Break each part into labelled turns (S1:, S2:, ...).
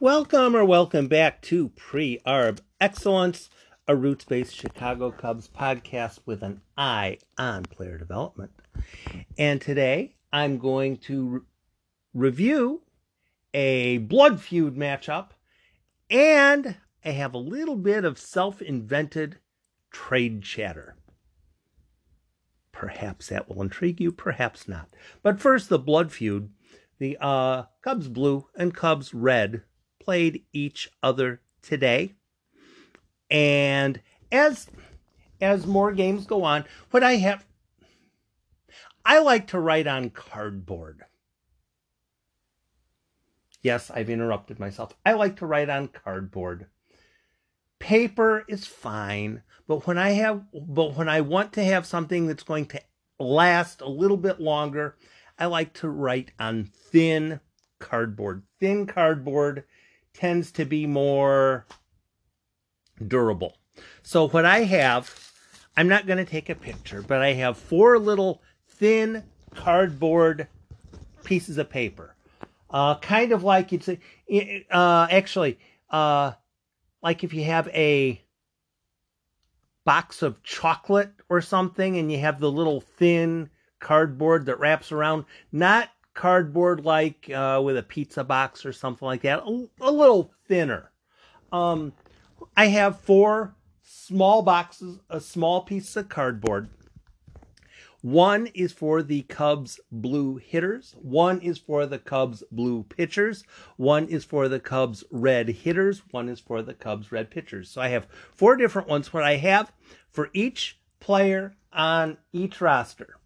S1: Welcome or welcome back to Pre Arb Excellence, a roots based Chicago Cubs podcast with an eye on player development. And today I'm going to re- review a blood feud matchup and I have a little bit of self invented trade chatter. Perhaps that will intrigue you, perhaps not. But first, the blood feud. The uh, Cubs Blue and Cubs Red played each other today. And as as more games go on, what I have I like to write on cardboard. Yes, I've interrupted myself. I like to write on cardboard. Paper is fine, but when I have but when I want to have something that's going to last a little bit longer, I like to write on thin cardboard. Thin cardboard tends to be more durable. So what I have, I'm not going to take a picture, but I have four little thin cardboard pieces of paper. Uh, kind of like you'd say, uh, actually, uh, like if you have a box of chocolate or something and you have the little thin cardboard that wraps around, not cardboard like uh, with a pizza box or something like that, a, a little thinner. Um, I have four small boxes, a small piece of cardboard. One is for the Cubs blue hitters. One is for the Cubs blue pitchers. One is for the Cubs red hitters. One is for the Cubs red pitchers. So I have four different ones. What I have for each player on each roster.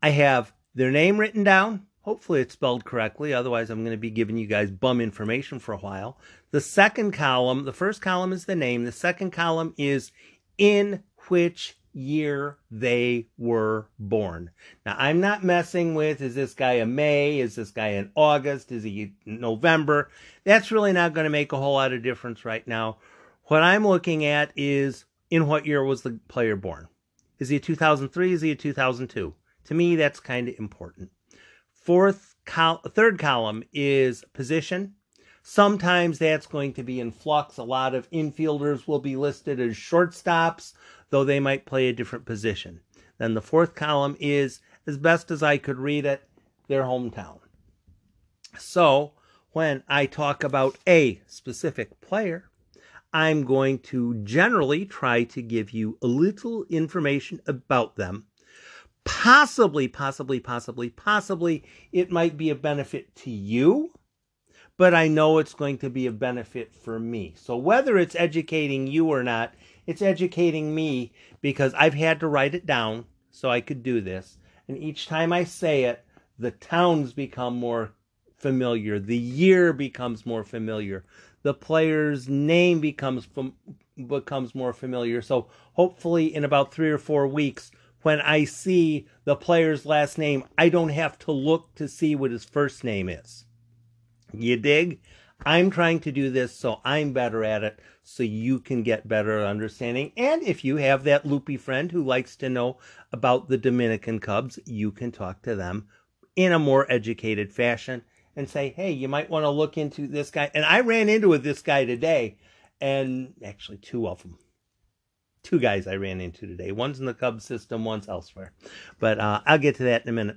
S1: I have their name written down. Hopefully it's spelled correctly. Otherwise, I'm going to be giving you guys bum information for a while. The second column, the first column is the name. The second column is in which year they were born. Now, I'm not messing with is this guy a May? Is this guy in August? Is he November? That's really not going to make a whole lot of difference right now. What I'm looking at is in what year was the player born? Is he a 2003? Is he a 2002? To me, that's kind of important. Fourth, col- third column is position. Sometimes that's going to be in flux. A lot of infielders will be listed as shortstops, though they might play a different position. Then the fourth column is, as best as I could read it, their hometown. So when I talk about a specific player, I'm going to generally try to give you a little information about them possibly, possibly, possibly, possibly it might be a benefit to you, but I know it's going to be a benefit for me. So whether it's educating you or not, it's educating me because I've had to write it down so I could do this. And each time I say it, the towns become more familiar, the year becomes more familiar, the player's name becomes becomes more familiar. So hopefully in about 3 or 4 weeks when I see the player's last name, I don't have to look to see what his first name is. You dig? I'm trying to do this so I'm better at it, so you can get better understanding. And if you have that loopy friend who likes to know about the Dominican Cubs, you can talk to them in a more educated fashion and say, hey, you might want to look into this guy. And I ran into this guy today, and actually two of them two guys I ran into today. One's in the Cubs system, one's elsewhere. But uh, I'll get to that in a minute.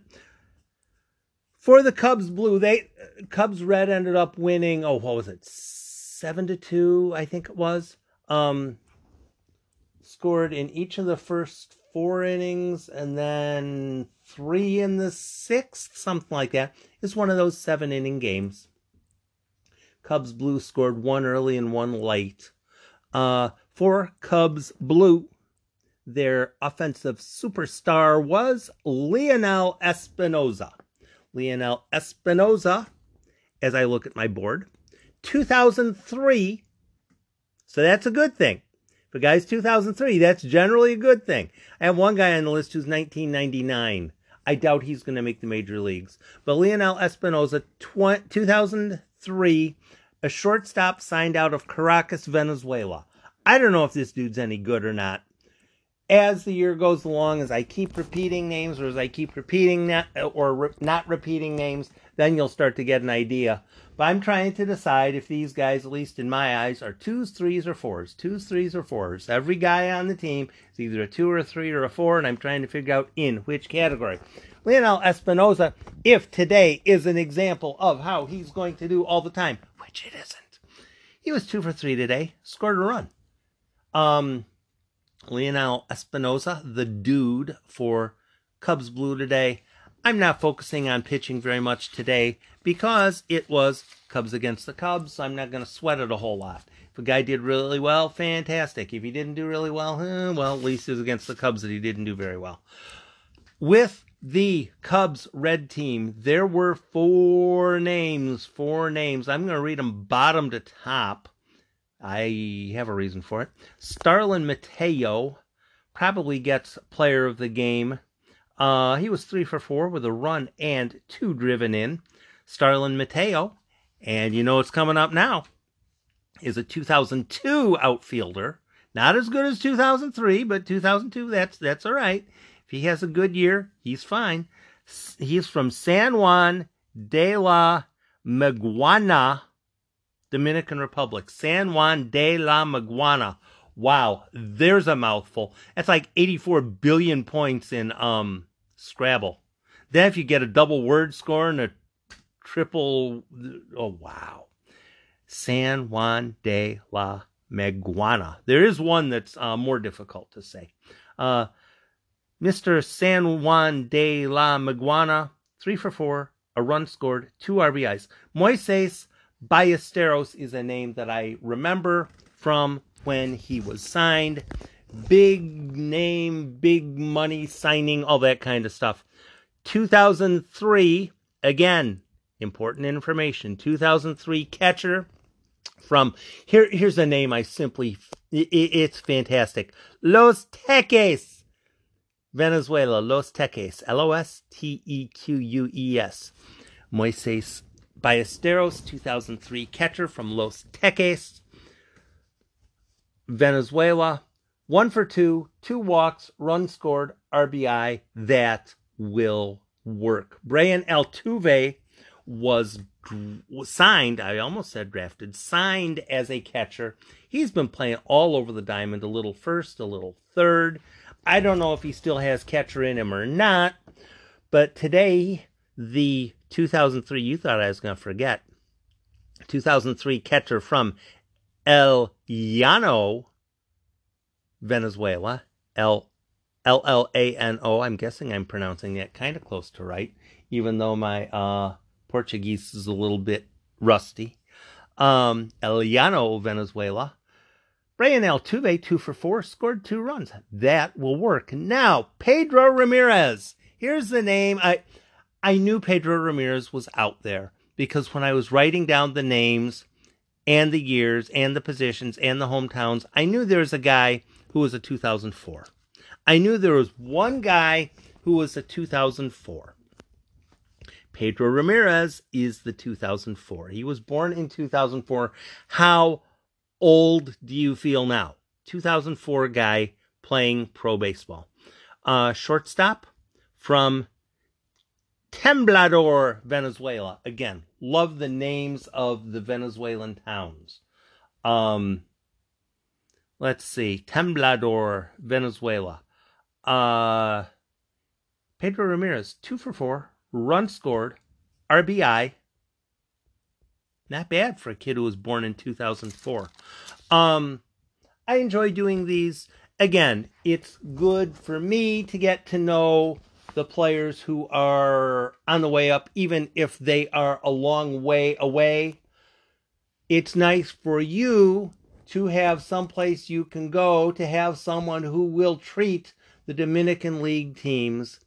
S1: For the Cubs blue, they Cubs red ended up winning. Oh, what was it? Seven to two, I think it was. Um, scored in each of the first four innings, and then three in the sixth, something like that. It's one of those seven inning games. Cubs blue scored one early and one late. Uh, for Cubs Blue, their offensive superstar was Leonel Espinoza. Leonel Espinoza, as I look at my board, 2003. So that's a good thing. If a guy's 2003, that's generally a good thing. I have one guy on the list who's 1999. I doubt he's going to make the major leagues. But Leonel Espinoza, 2003, a shortstop signed out of Caracas, Venezuela. I don't know if this dude's any good or not. as the year goes along, as I keep repeating names, or as I keep repeating that, or re- not repeating names, then you'll start to get an idea. But I'm trying to decide if these guys, at least in my eyes, are twos, threes, or fours. Twos, threes, or fours. Every guy on the team is either a two or a three or a four, and I'm trying to figure out in which category. Leonel Espinoza, if today is an example of how he's going to do all the time, which it isn't. He was two for three today, scored a run. Um, Leonel Espinoza, the dude for Cubs Blue today. I'm not focusing on pitching very much today because it was Cubs against the Cubs. So I'm not going to sweat it a whole lot. If a guy did really well, fantastic. If he didn't do really well, eh, well, at least it was against the Cubs that he didn't do very well. With the Cubs red team, there were four names, four names. I'm going to read them bottom to top. I have a reason for it. Starlin Mateo probably gets player of the game. Uh, he was three for four with a run and two driven in. Starlin Mateo, and you know what's coming up now, is a 2002 outfielder. Not as good as 2003, but 2002, that's that's all right. If he has a good year, he's fine. He's from San Juan de la Maguana, Dominican Republic. San Juan de la Maguana. Wow, there's a mouthful. That's like 84 billion points in um Scrabble. Then if you get a double word score and a triple, oh wow. San Juan de la Maguana. There is one that's uh, more difficult to say. Uh, Mr. San Juan de la Maguana, three for four, a run scored, two RBIs. Moises Ballesteros is a name that I remember from when he was signed. Big name, big money signing, all that kind of stuff. 2003, again, important information. 2003 catcher from here. Here's a name I simply, it, it's fantastic. Los Teques, Venezuela. Los Teques, L O S T E Q U E S. Moises Ballesteros, 2003 catcher from Los Teques, Venezuela. One for two, two walks, run scored, RBI. That will work. Brian Altuve was signed, I almost said drafted, signed as a catcher. He's been playing all over the diamond, a little first, a little third. I don't know if he still has catcher in him or not, but today, the 2003, you thought I was going to forget, 2003 catcher from El Llano, Venezuela, El L L A N O. I'm guessing I'm pronouncing that kind of close to right, even though my uh, Portuguese is a little bit rusty. Um, El Llano, Venezuela. Brian Altuve, two for four, scored two runs. That will work. Now, Pedro Ramirez. Here's the name. I I knew Pedro Ramirez was out there because when I was writing down the names and the years and the positions and the hometowns, I knew there was a guy who was a 2004. I knew there was one guy who was a 2004. Pedro Ramirez is the 2004. He was born in 2004. How old do you feel now? 2004 guy playing pro baseball. Uh, shortstop from Temblador, Venezuela. Again, love the names of the Venezuelan towns. Um, let's see. Temblador, Venezuela. Uh, Pedro Ramirez, two for four, run scored, RBI. Not bad for a kid who was born in 2004. Um, I enjoy doing these. Again, it's good for me to get to know the players who are on the way up, even if they are a long way away. It's nice for you to have someplace you can go to have someone who will treat the Dominican League teams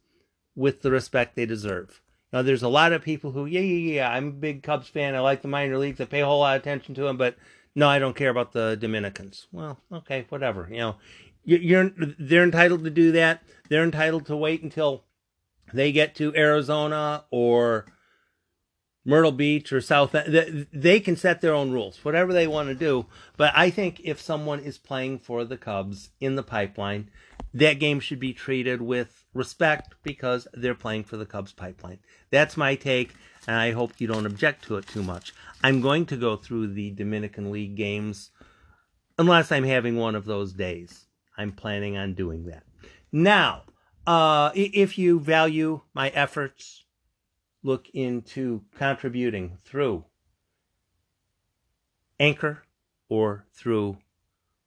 S1: with the respect they deserve. Now, there's a lot of people who, yeah, yeah, yeah, I'm a big Cubs fan. I like the minor leagues. I pay a whole lot of attention to them, but no, I don't care about the Dominicans. Well, okay, whatever. You know, you're they're entitled to do that. They're entitled to wait until they get to Arizona or Myrtle Beach or South. They can set their own rules, whatever they want to do. But I think if someone is playing for the Cubs in the pipeline, that game should be treated with respect because they're playing for the Cubs pipeline. That's my take, and I hope you don't object to it too much. I'm going to go through the Dominican League games unless I'm having one of those days. I'm planning on doing that. Now, uh, if you value my efforts, look into contributing through Anchor or through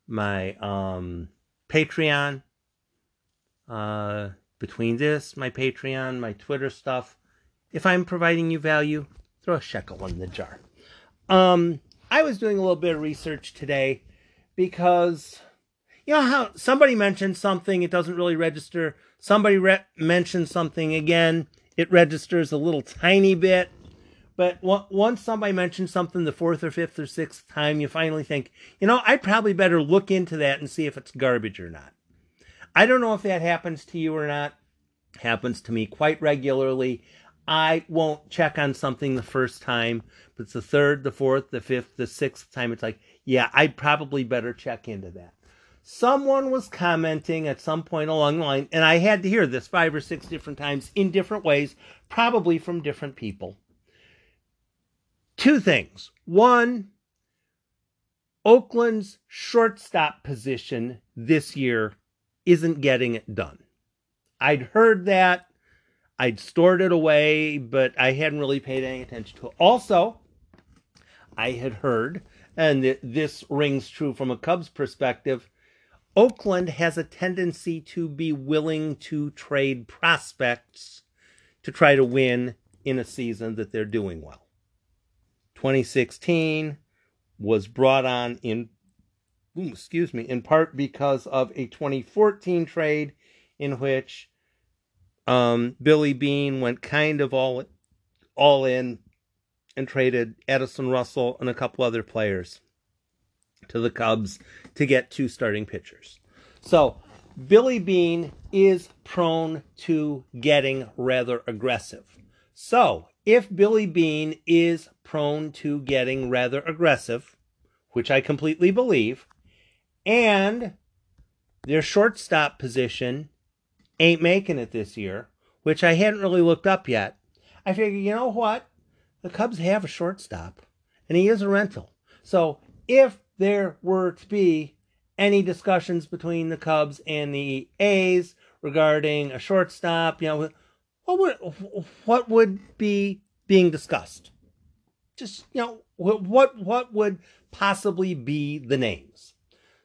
S1: my um, Patreon. Uh, between this, my Patreon, my Twitter stuff, if I'm providing you value, throw a shekel in the jar. Um, I was doing a little bit of research today because you know how somebody mentioned something, it doesn't really register. Somebody re- mentioned something again, it registers a little tiny bit. But once somebody mentions something the fourth or fifth or sixth time, you finally think, you know, I probably better look into that and see if it's garbage or not. I don't know if that happens to you or not. Happens to me quite regularly. I won't check on something the first time, but it's the third, the fourth, the fifth, the sixth time. It's like, yeah, I'd probably better check into that. Someone was commenting at some point along the line, and I had to hear this five or six different times in different ways, probably from different people two things. One, Oakland's shortstop position this year isn't getting it done. I'd heard that. I'd stored it away, but I hadn't really paid any attention to it. Also, I had heard, and this rings true from a Cubs perspective, Oakland has a tendency to be willing to trade prospects to try to win in a season that they're doing well. 2016 was brought on in excuse me in part because of a 2014 trade in which um, Billy Beane went kind of all all in and traded Addison Russell and a couple other players to the Cubs to get two starting pitchers. So Billy Beane is prone to getting rather aggressive. So if Billy Beane is prone to getting rather aggressive, which I completely believe, and their shortstop position ain't making it this year, which I hadn't really looked up yet, I figure, you know what? The Cubs have a shortstop, and he is a rental. So if there were to be any discussions between the Cubs and the A's regarding a shortstop, you know, what would what would be being discussed? Just you know, what what would possibly be the names?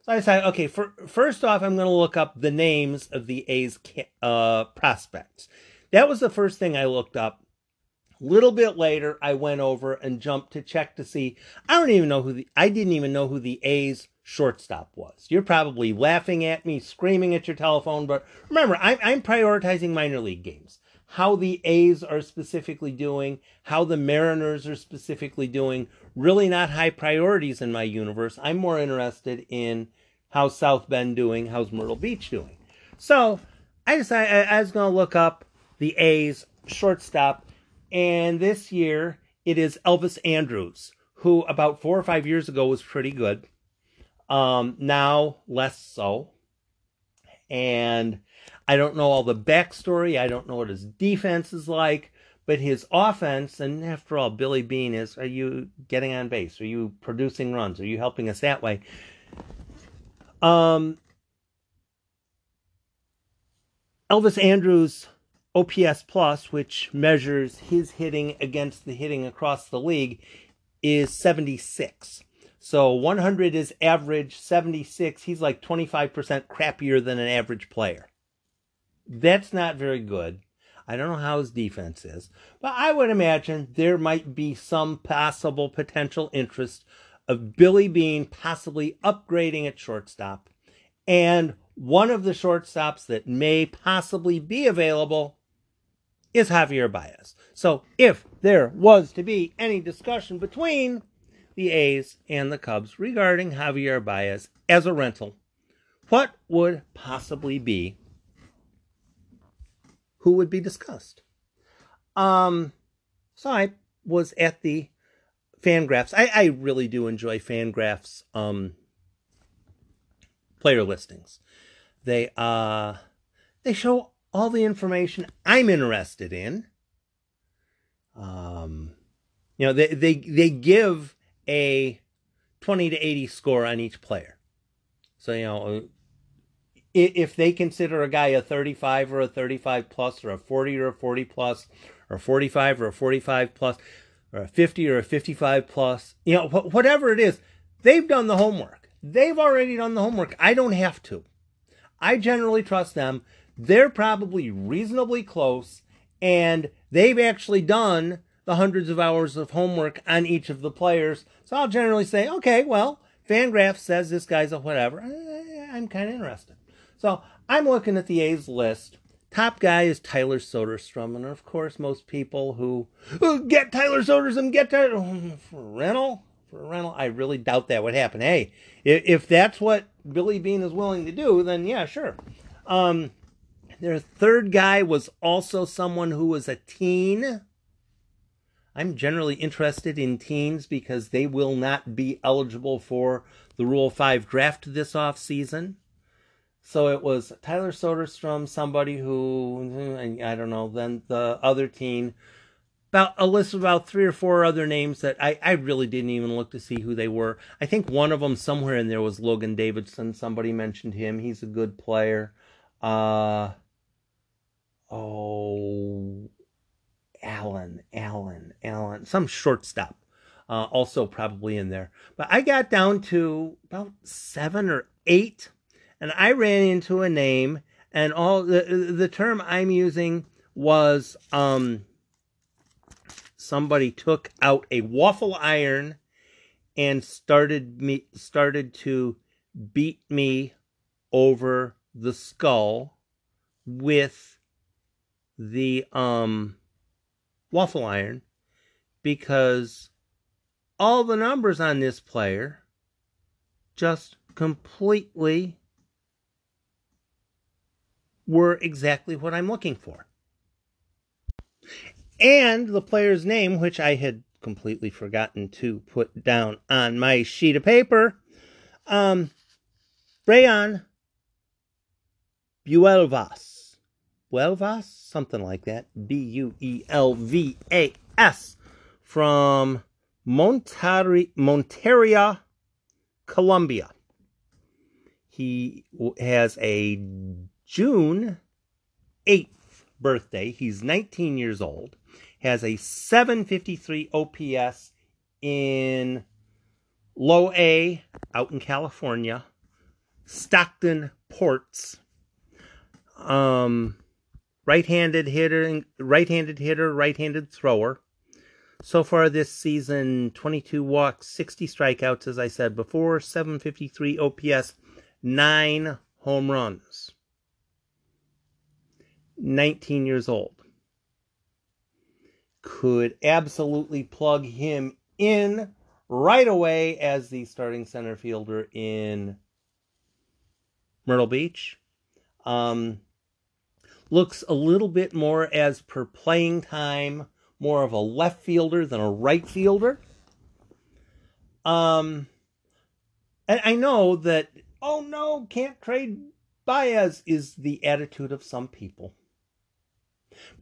S1: So I decided, okay, for, first off, I'm going to look up the names of the A's uh, prospects. That was the first thing I looked up. Little bit later, I went over and jumped to check to see. I don't even know who the. I didn't even know who the A's shortstop was. You're probably laughing at me, screaming at your telephone, but remember, I'm, I'm prioritizing minor league games how the A's are specifically doing, how the Mariners are specifically doing. Really not high priorities in my universe. I'm more interested in how South Bend doing, how's Myrtle Beach doing. So I decided I was going to look up the A's shortstop, and this year it is Elvis Andrus, who about four or five years ago was pretty good. Um, now less so. And I don't know all the backstory. I don't know what his defense is like, but his offense, and after all, Billy Beane is, are you getting on base? Are you producing runs? Are you helping us that way? Um, Elvis Andrus OPS plus, which measures his hitting against the hitting across the league, is 76. So 100 is average, 76, he's like 25% crappier than an average player. That's not very good. I don't know how his defense is, but I would imagine there might be some possible potential interest of Billy Beane possibly upgrading at shortstop. And one of the shortstops that may possibly be available is Javier Baez. So if there was to be any discussion between the A's and the Cubs regarding Javier Baez as a rental, what would possibly be who would be discussed. Um, so I was at the Fangraphs. I, I really do enjoy Fangraphs um, player listings. They uh they show all the information I'm interested in. Um you know, they they they give a 20 to 80 score on each player. So, you know, if they consider a guy a 35 or a 35 plus or a 40 or a 40 plus or a 45 or a 45 plus or a 50 or a 55 plus, you know, whatever it is, they've done the homework. They've already done the homework. I don't have to. I generally trust them. They're probably reasonably close and they've actually done the hundreds of hours of homework on each of the players. So I'll generally say, okay, well, Fangraph says this guy's a whatever. I'm kind of interested. So I'm looking at the A's list. Top guy is Tyler Soderstrom, and of course, most people who get Tyler Soderstrom get Tyler for rental for rental. I really doubt that would happen. Hey, if that's what Billy Beane is willing to do, then yeah, sure. Um, their third guy was also someone who was a teen. I'm generally interested in teens because they will not be eligible for the Rule 5 draft this off season. So it was Tyler Soderstrom, somebody who, I don't know, then the other teen. About a list of about three or four other names that I, I really didn't even look to see who they were. I think one of them somewhere in there was Logan Davidson. Somebody mentioned him. He's a good player. Uh, oh, Allen, Allen, Allen, some shortstop. Uh, also probably in there. But I got down to about seven or eight and I ran into a name, and all the the term I'm using was um, somebody took out a waffle iron and started me started to beat me over the skull with the um waffle iron because all the numbers on this player just completely were exactly what I'm looking for. And the player's name, which I had completely forgotten to put down on my sheet of paper, um, Brayan Buelvas. Buelvas? Something like that. B U E L V A S. From Monterrey, Monteria, Colombia. He has a June 8th birthday. He's 19 years old. Has a 753 OPS in low A out in California. Stockton Ports. Um, right-handed hitter, right-handed hitter, right-handed thrower. So far this season, 22 walks, 60 strikeouts, as I said before, 753 OPS, 9 home runs. 19 years old. Could absolutely plug him in right away as the starting center fielder in Myrtle Beach. Um, looks a little bit more as per playing time, more of a left fielder than a right fielder. Um, and I know that, oh no, can't trade Baez is the attitude of some people.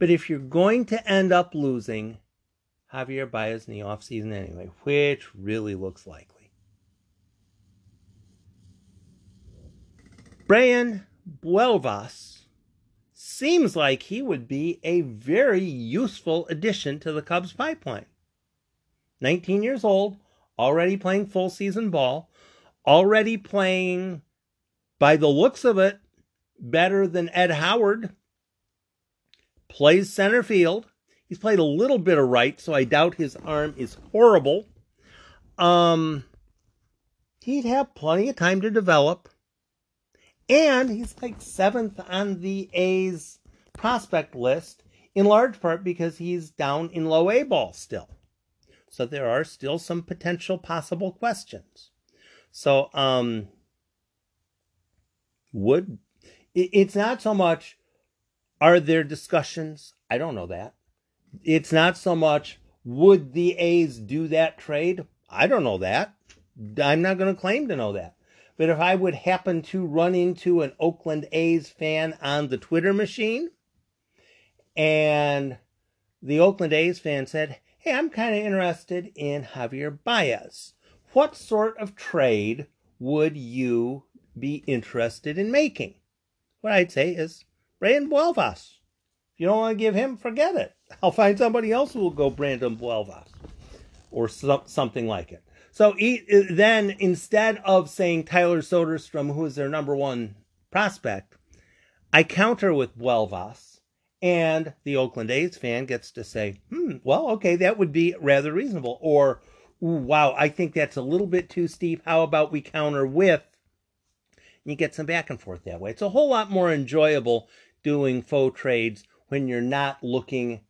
S1: But if you're going to end up losing Javier Baez in the offseason anyway, which really looks likely, Brayan Buelvas seems like he would be a very useful addition to the Cubs pipeline. 19 years old, already playing full season ball, already playing, by the looks of it, better than Ed Howard plays center field. He's played a little bit of right, so I doubt his arm is horrible. Um, he'd have plenty of time to develop. And he's like seventh on the A's prospect list, in large part because he's down in low A ball still. So there are still some potential possible questions. So, um, would it's not so much are there discussions? I don't know that. It's not so much would the A's do that trade? I don't know that. I'm not going to claim to know that. But if I would happen to run into an Oakland A's fan on the Twitter machine, and the Oakland A's fan said, Hey, I'm kind of interested in Javier Baez. What sort of trade would you be interested in making? What I'd say is Brandon Buelvas. If you don't want to give him, forget it. I'll find somebody else who will go Brandon Buelvas or so, something like it. So then instead of saying Tyler Soderstrom, who is their number one prospect, I counter with Buelvas, and the Oakland A's fan gets to say, hmm, well, okay, that would be rather reasonable. Or, wow, I think that's a little bit too steep. How about we counter with? And You get some back and forth that way. It's a whole lot more enjoyable doing faux trades when you're not looking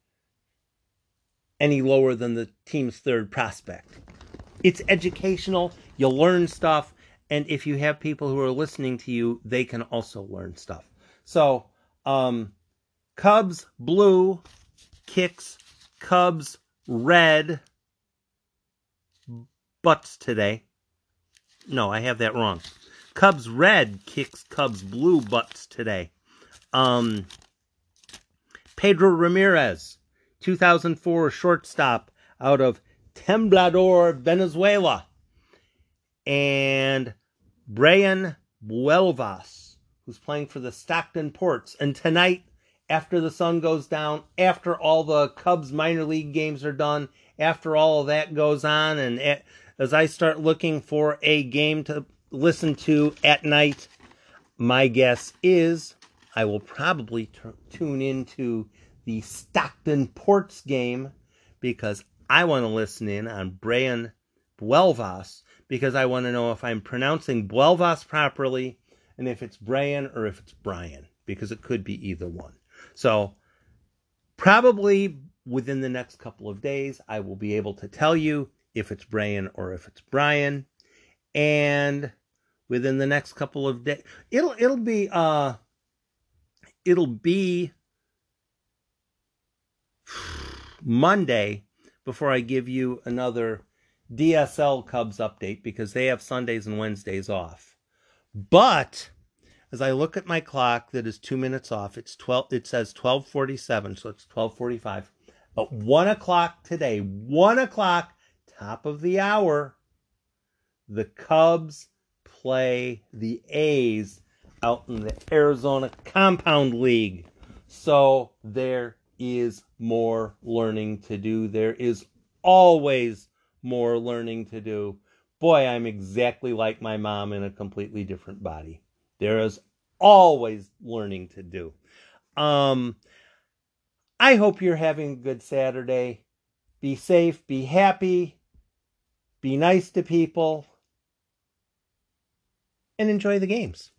S1: any lower than the team's third prospect. It's educational, you learn stuff, and if you have people who are listening to you, they can also learn stuff. So, um, Cubs blue kicks Cubs red butts today. No, I have that wrong. Cubs red kicks Cubs blue butts today. Um, Pedro Ramirez, 2004 shortstop out of Temblador, Venezuela. And Brian Buelvas, who's playing for the Stockton Ports. And tonight, after the sun goes down, after all the Cubs minor league games are done, after all of that goes on, and as I start looking for a game to listen to at night, my guess is I will probably t- tune into the Stockton Ports game because I want to listen in on Brian Buelvas because I want to know if I'm pronouncing Buelvas properly and if it's Brian or if it's Brian because it could be either one. So probably within the next couple of days I will be able to tell you if it's Brian or if it's Brian and within the next couple of days it'll it'll be uh it'll be Monday before I give you another DSL Cubs update because they have Sundays and Wednesdays off. But as I look at my clock that is two minutes off, it's twelve. It says twelve forty-seven, so it's twelve forty-five. But one o'clock today, one o'clock, top of the hour, the Cubs play the A's out in the Arizona Compound League. So there is more learning to do. There is always more learning to do. Boy, I'm exactly like my mom in a completely different body. There is always learning to do. Um, I hope you're having a good Saturday. Be safe, be happy, be nice to people, and enjoy the games.